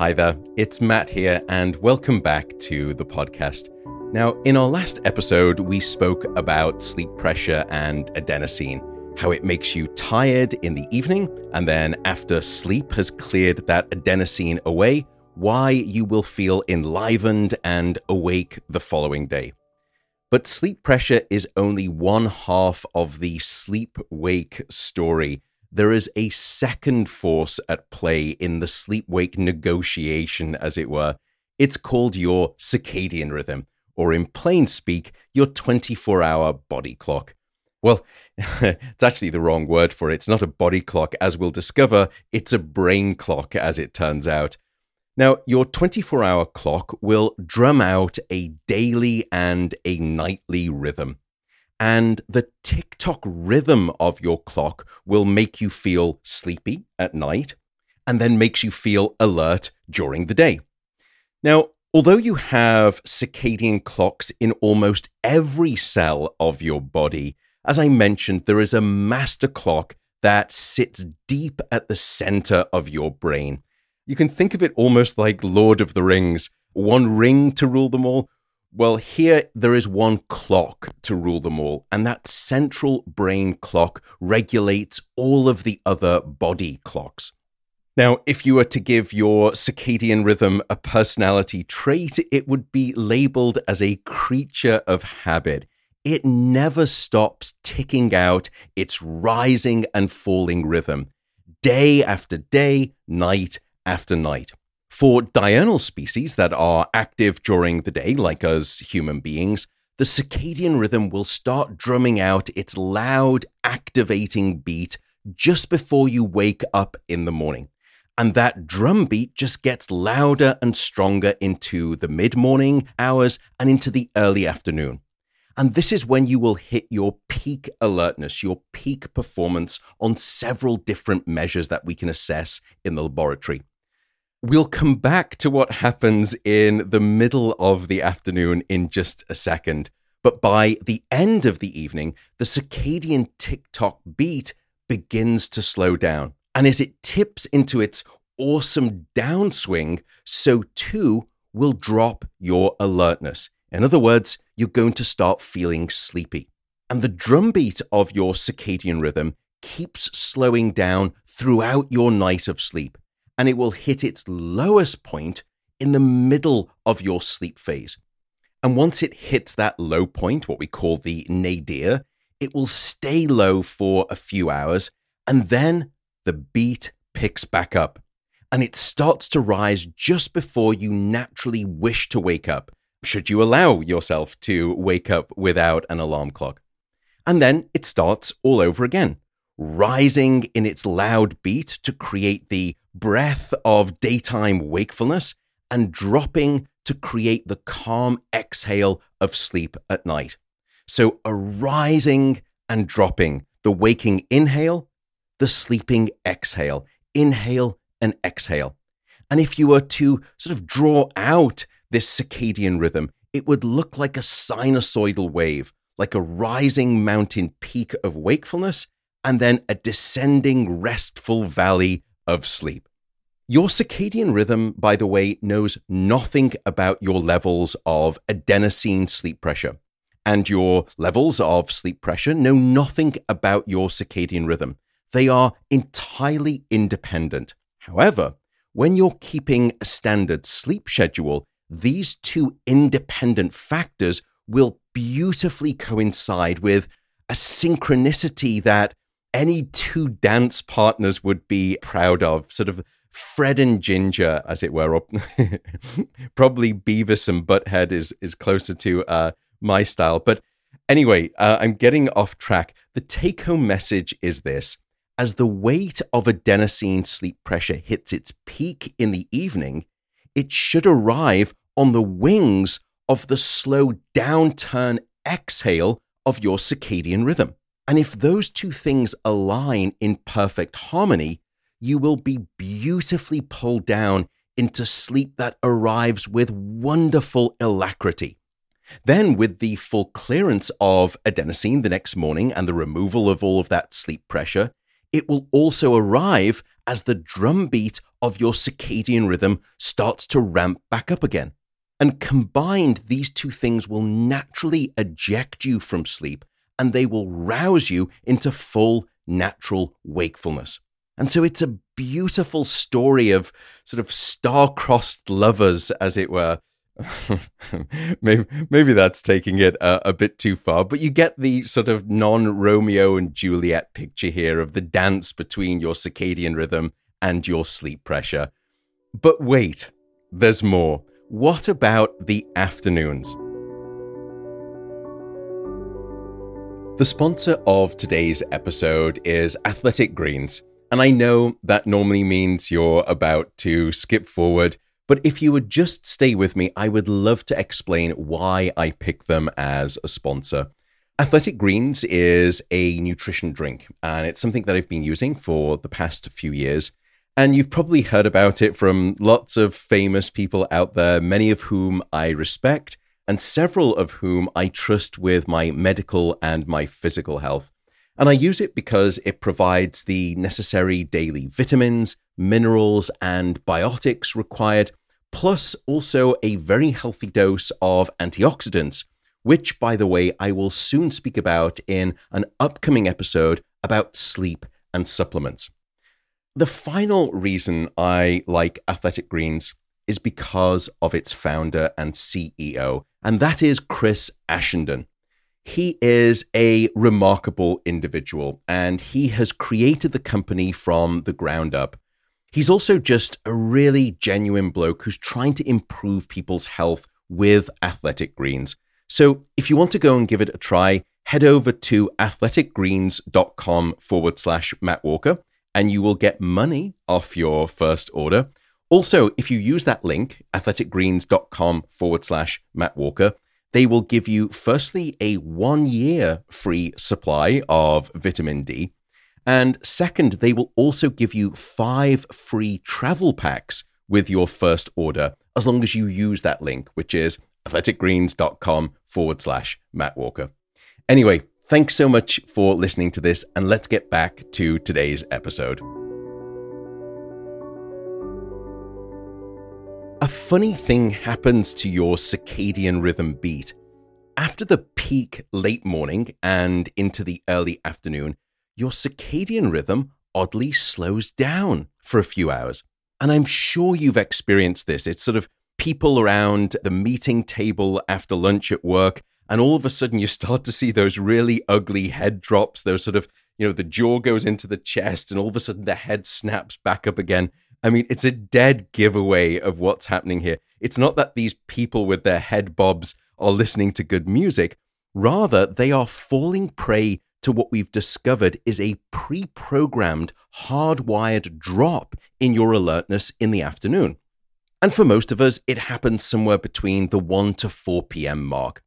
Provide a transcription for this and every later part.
Hi there, it's Matt here, and welcome back to the podcast. Now, in our last episode, we spoke about sleep pressure and adenosine, how it makes you tired in the evening, and then after sleep has cleared that adenosine away, why you will feel enlivened and awake the following day. But sleep pressure is only one half of the sleep wake story there is a second force at play in the sleep wake negotiation, as it were. It's called your circadian rhythm, or in plain speak, your 24 hour body clock. Well, it's actually the wrong word for it. It's not a body clock, as we'll discover, it's a brain clock, as it turns out. Now, your 24 hour clock will drum out a daily and a nightly rhythm and the tick tock rhythm of your clock will make you feel sleepy at night and then makes you feel alert during the day. Now, although you have circadian clocks in almost every cell of your body, as I mentioned, there is a master clock that sits deep at the center of your brain. You can think of it almost like Lord of the Rings one ring to rule them all, well, here there is one clock to rule them all, and that central brain clock regulates all of the other body clocks. Now, if you were to give your circadian rhythm a personality trait, it would be labeled as a creature of habit. It never stops ticking out its rising and falling rhythm, day after day, night after night. For diurnal species that are active during the day, like us human beings, the circadian rhythm will start drumming out its loud, activating beat just before you wake up in the morning. And that drum beat just gets louder and stronger into the mid morning hours and into the early afternoon. And this is when you will hit your peak alertness, your peak performance on several different measures that we can assess in the laboratory. We'll come back to what happens in the middle of the afternoon in just a second. But by the end of the evening, the circadian tick tock beat begins to slow down. And as it tips into its awesome downswing, so too will drop your alertness. In other words, you're going to start feeling sleepy. And the drumbeat of your circadian rhythm keeps slowing down throughout your night of sleep and it will hit its lowest point in the middle of your sleep phase. And once it hits that low point, what we call the nadir, it will stay low for a few hours and then the beat picks back up and it starts to rise just before you naturally wish to wake up, should you allow yourself to wake up without an alarm clock. And then it starts all over again, rising in its loud beat to create the breath of daytime wakefulness and dropping to create the calm exhale of sleep at night. So, arising and dropping, the waking inhale, the sleeping exhale, inhale and exhale. And if you were to sort of draw out this circadian rhythm, it would look like a sinusoidal wave, like a rising mountain peak of wakefulness, and then a descending restful valley of sleep. Your circadian rhythm, by the way, knows nothing about your levels of adenosine sleep pressure. And your levels of sleep pressure know nothing about your circadian rhythm. They are entirely independent. However, when you're keeping a standard sleep schedule, these two independent factors will beautifully coincide with a synchronicity that any two dance partners would be proud of, sort of Fred and Ginger, as it were, or probably Beavis and Butthead is is closer to uh, my style. But anyway, uh, I'm getting off track. The take home message is this: as the weight of adenosine sleep pressure hits its peak in the evening, it should arrive on the wings of the slow downturn exhale of your circadian rhythm. And if those two things align in perfect harmony, you will be beautifully pulled down into sleep that arrives with wonderful alacrity. Then, with the full clearance of adenosine the next morning and the removal of all of that sleep pressure, it will also arrive as the drumbeat of your circadian rhythm starts to ramp back up again. And combined, these two things will naturally eject you from sleep and they will rouse you into full natural wakefulness. And so it's a beautiful story of sort of star-crossed lovers, as it were. maybe, maybe that's taking it a, a, bit too far, but you get the sort of non Romeo and Juliet picture here of the dance between your circadian rhythm and your sleep pressure. But wait, there's more. What about the afternoons? The sponsor of today's episode is Athletic Greens. And I know that normally means you're about to skip forward, but if you would just stay with me, I would love to explain why I pick them as a sponsor. Athletic Greens is a nutrition drink, and it's something that I've been using for the past few years. And you've probably heard about it from lots of famous people out there, many of whom I respect and several of whom I trust with my medical and my physical health. And I use it because it provides the necessary daily vitamins, minerals, and biotics required, plus also a very healthy dose of antioxidants, which, by the way, I will soon speak about in an upcoming episode about sleep and supplements. The final reason I like Athletic Greens is because of its founder and CEO, and that is Chris Ashenden. He is a remarkable individual and he has created the company from the ground up. He's also just a really genuine bloke who's trying to improve people's health with athletic greens. So if you want to go and give it a try, head over to athleticgreens.com forward slash Matt Walker and you will get money off your first order. Also, if you use that link, athleticgreens.com forward slash Matt Walker, they will give you firstly a one year free supply of vitamin D. And second, they will also give you five free travel packs with your first order, as long as you use that link, which is athleticgreens.com forward slash Matt Walker. Anyway, thanks so much for listening to this, and let's get back to today's episode. A funny thing happens to your circadian rhythm beat. After the peak late morning and into the early afternoon, your circadian rhythm oddly slows down for a few hours. And I'm sure you've experienced this. It's sort of people around the meeting table after lunch at work, and all of a sudden you start to see those really ugly head drops, those sort of, you know, the jaw goes into the chest, and all of a sudden the head snaps back up again. I mean, it's a dead giveaway of what's happening here. It's not that these people with their head bobs are listening to good music. Rather, they are falling prey to what we've discovered is a pre programmed, hardwired drop in your alertness in the afternoon. And for most of us, it happens somewhere between the 1 to 4 p.m. mark.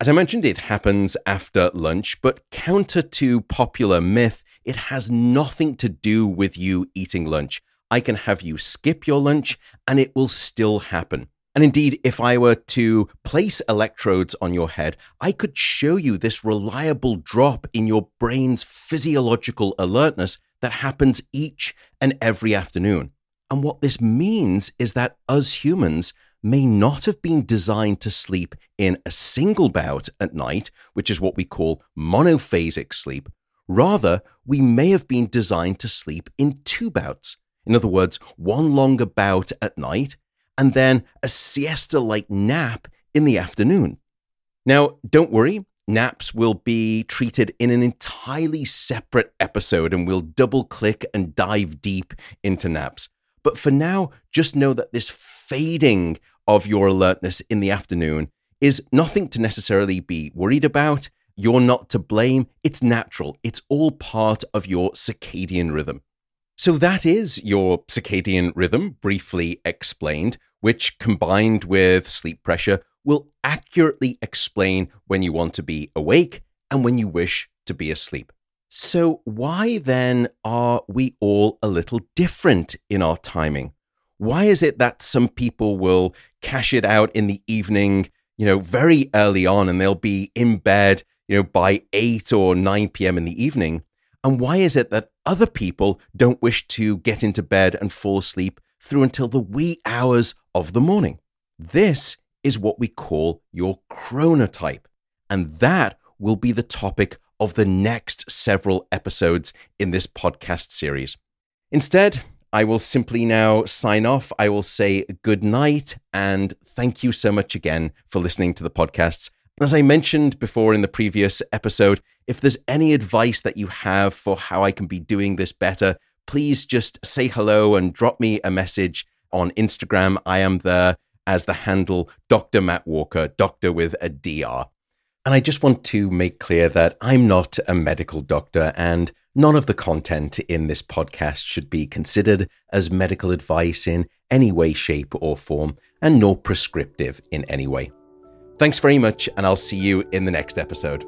As I mentioned, it happens after lunch, but counter to popular myth, it has nothing to do with you eating lunch. I can have you skip your lunch and it will still happen. And indeed, if I were to place electrodes on your head, I could show you this reliable drop in your brain's physiological alertness that happens each and every afternoon. And what this means is that us humans may not have been designed to sleep in a single bout at night, which is what we call monophasic sleep. Rather, we may have been designed to sleep in two bouts. In other words, one longer bout at night and then a siesta like nap in the afternoon. Now, don't worry, naps will be treated in an entirely separate episode and we'll double click and dive deep into naps. But for now, just know that this fading of your alertness in the afternoon is nothing to necessarily be worried about. You're not to blame. It's natural. It's all part of your circadian rhythm. So that is your circadian rhythm, briefly explained, which combined with sleep pressure will accurately explain when you want to be awake and when you wish to be asleep. So, why then are we all a little different in our timing? Why is it that some people will cash it out in the evening, you know, very early on and they'll be in bed, you know, by 8 or 9 p.m. in the evening? And why is it that other people don't wish to get into bed and fall asleep through until the wee hours of the morning. This is what we call your chronotype. And that will be the topic of the next several episodes in this podcast series. Instead, I will simply now sign off. I will say good night and thank you so much again for listening to the podcasts. As I mentioned before in the previous episode, if there's any advice that you have for how I can be doing this better, please just say hello and drop me a message on Instagram. I am there as the handle Dr. Matt Walker, doctor with a DR. And I just want to make clear that I'm not a medical doctor and None of the content in this podcast should be considered as medical advice in any way, shape, or form, and nor prescriptive in any way. Thanks very much, and I'll see you in the next episode.